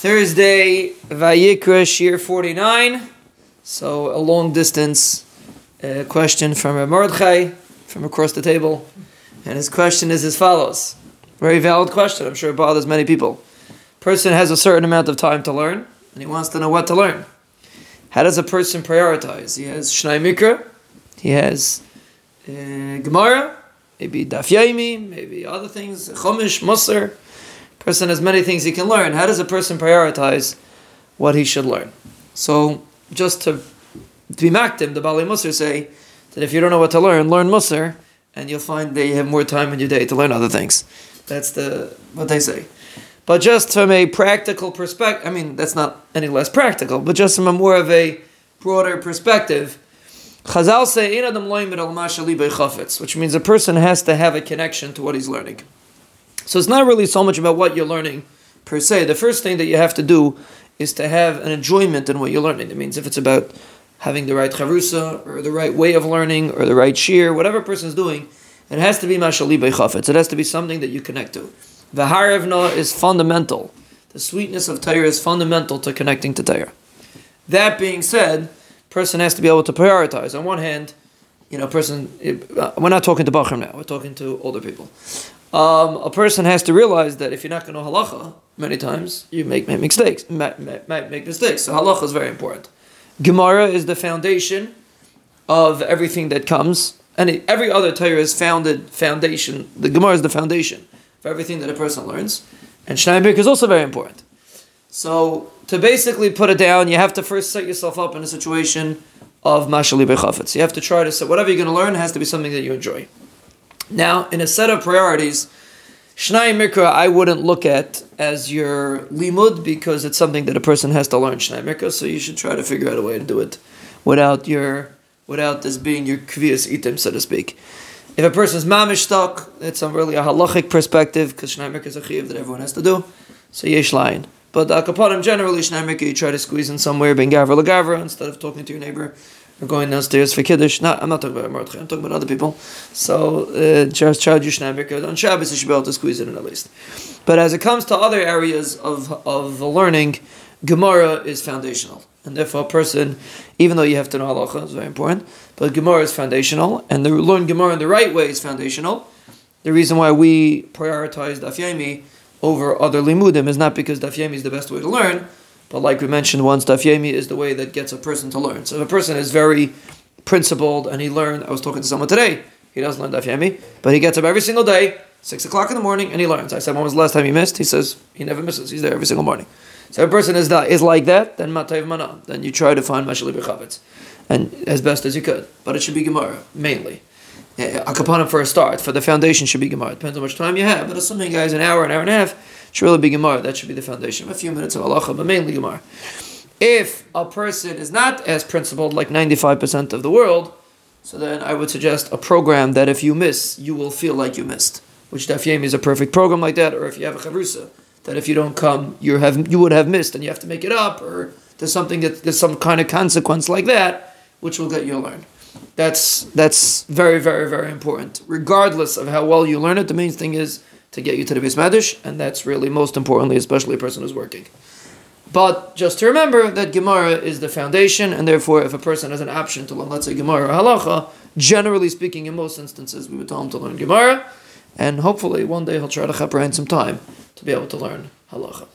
Thursday, Vayikra, Shiur 49. So, a long distance uh, question from Mordechai from across the table. And his question is as follows. Very valid question. I'm sure it bothers many people. Person has a certain amount of time to learn, and he wants to know what to learn. How does a person prioritize? He has Shnai Mikra, he has uh, Gemara, maybe Daf Yomi, maybe other things, Chumash, Musar. Person has many things he can learn. How does a person prioritize what he should learn? So, just to, to be maktim, the Baalei Musar say that if you don't know what to learn, learn Musar, and you'll find that you have more time in your day to learn other things. That's the what they say. But just from a practical perspective, I mean, that's not any less practical, but just from a more of a broader perspective, Chazal say, which means a person has to have a connection to what he's learning. So it's not really so much about what you're learning per se. The first thing that you have to do is to have an enjoyment in what you're learning. It means if it's about having the right chavrusa, or the right way of learning, or the right shear, whatever a person's doing, it has to be mashali chafetz. It has to be something that you connect to. The is fundamental. The sweetness of Torah is fundamental to connecting to Torah. That being said, person has to be able to prioritize. On one hand, you know, person, uh, we're not talking to Bachram now, we're talking to older people. Um, a person has to realize that if you're not going to halacha, many times you make, make mistakes, might, might make mistakes. So halacha is very important. Gemara is the foundation of everything that comes, and every other Torah is founded foundation. The Gemara is the foundation for everything that a person learns, and Shnai is also very important. So to basically put it down, you have to first set yourself up in a situation of mashali bechafetz. You have to try to say whatever you're going to learn has to be something that you enjoy. Now, in a set of priorities, Shnai Mikra I wouldn't look at as your limud because it's something that a person has to learn Shnai Mikra, so you should try to figure out a way to do it without your without this being your kvias itim, so to speak. If a person's mamish stuck, it's really a halachic perspective because Shnai Mikra is a chiv that everyone has to do. So yesh line. But the generally shnei you try to squeeze in somewhere ben gavra lagavra instead of talking to your neighbor going downstairs for kiddush. Not, I'm not talking about Mordechai, I'm talking about other people. So uh, do shnei on Shabbos. You should be able to squeeze it in at least. But as it comes to other areas of of learning, Gemara is foundational, and therefore a person, even though you have to know halacha, is very important. But Gemara is foundational, and the learn Gemara in the right way is foundational. The reason why we prioritize Daf Yomi over other limudim is not because daf yomi is the best way to learn, but like we mentioned once, daf yomi is the way that gets a person to learn. So if a person is very principled and he learned, I was talking to someone today, he doesn't learn daf yomi, but he gets up every single day, six o'clock in the morning, and he learns. I said, when was the last time he missed? He says he never misses. He's there every single morning. So if a person is that is like that, then matayv mana. Then you try to find mashali b'chavetz, and as best as you could. But it should be gemara mainly a kapanim for a start. For the foundation should be Gemara. Depends on how much time you have. But assuming guys an hour, an hour and a half, should really be Gemara. That should be the foundation. of A few minutes of halacha, but mainly Gemara. If a person is not as principled like 95% of the world, so then I would suggest a program that if you miss, you will feel like you missed. Which Daf is a perfect program like that, or if you have a chavrusa, that if you don't come, you have you would have missed and you have to make it up, or there's something that there's some kind of consequence like that, which will get you to learn. That's that's very very very important. Regardless of how well you learn it, the main thing is to get you to the beis medrash, and that's really most importantly, especially a person who's working. But just to remember that Gemara is the foundation, and therefore, if a person has an option to learn, let's say Gemara or Halacha, generally speaking, in most instances, we would tell him to learn Gemara, and hopefully one day he'll try to chaperine some time to be able to learn Halacha.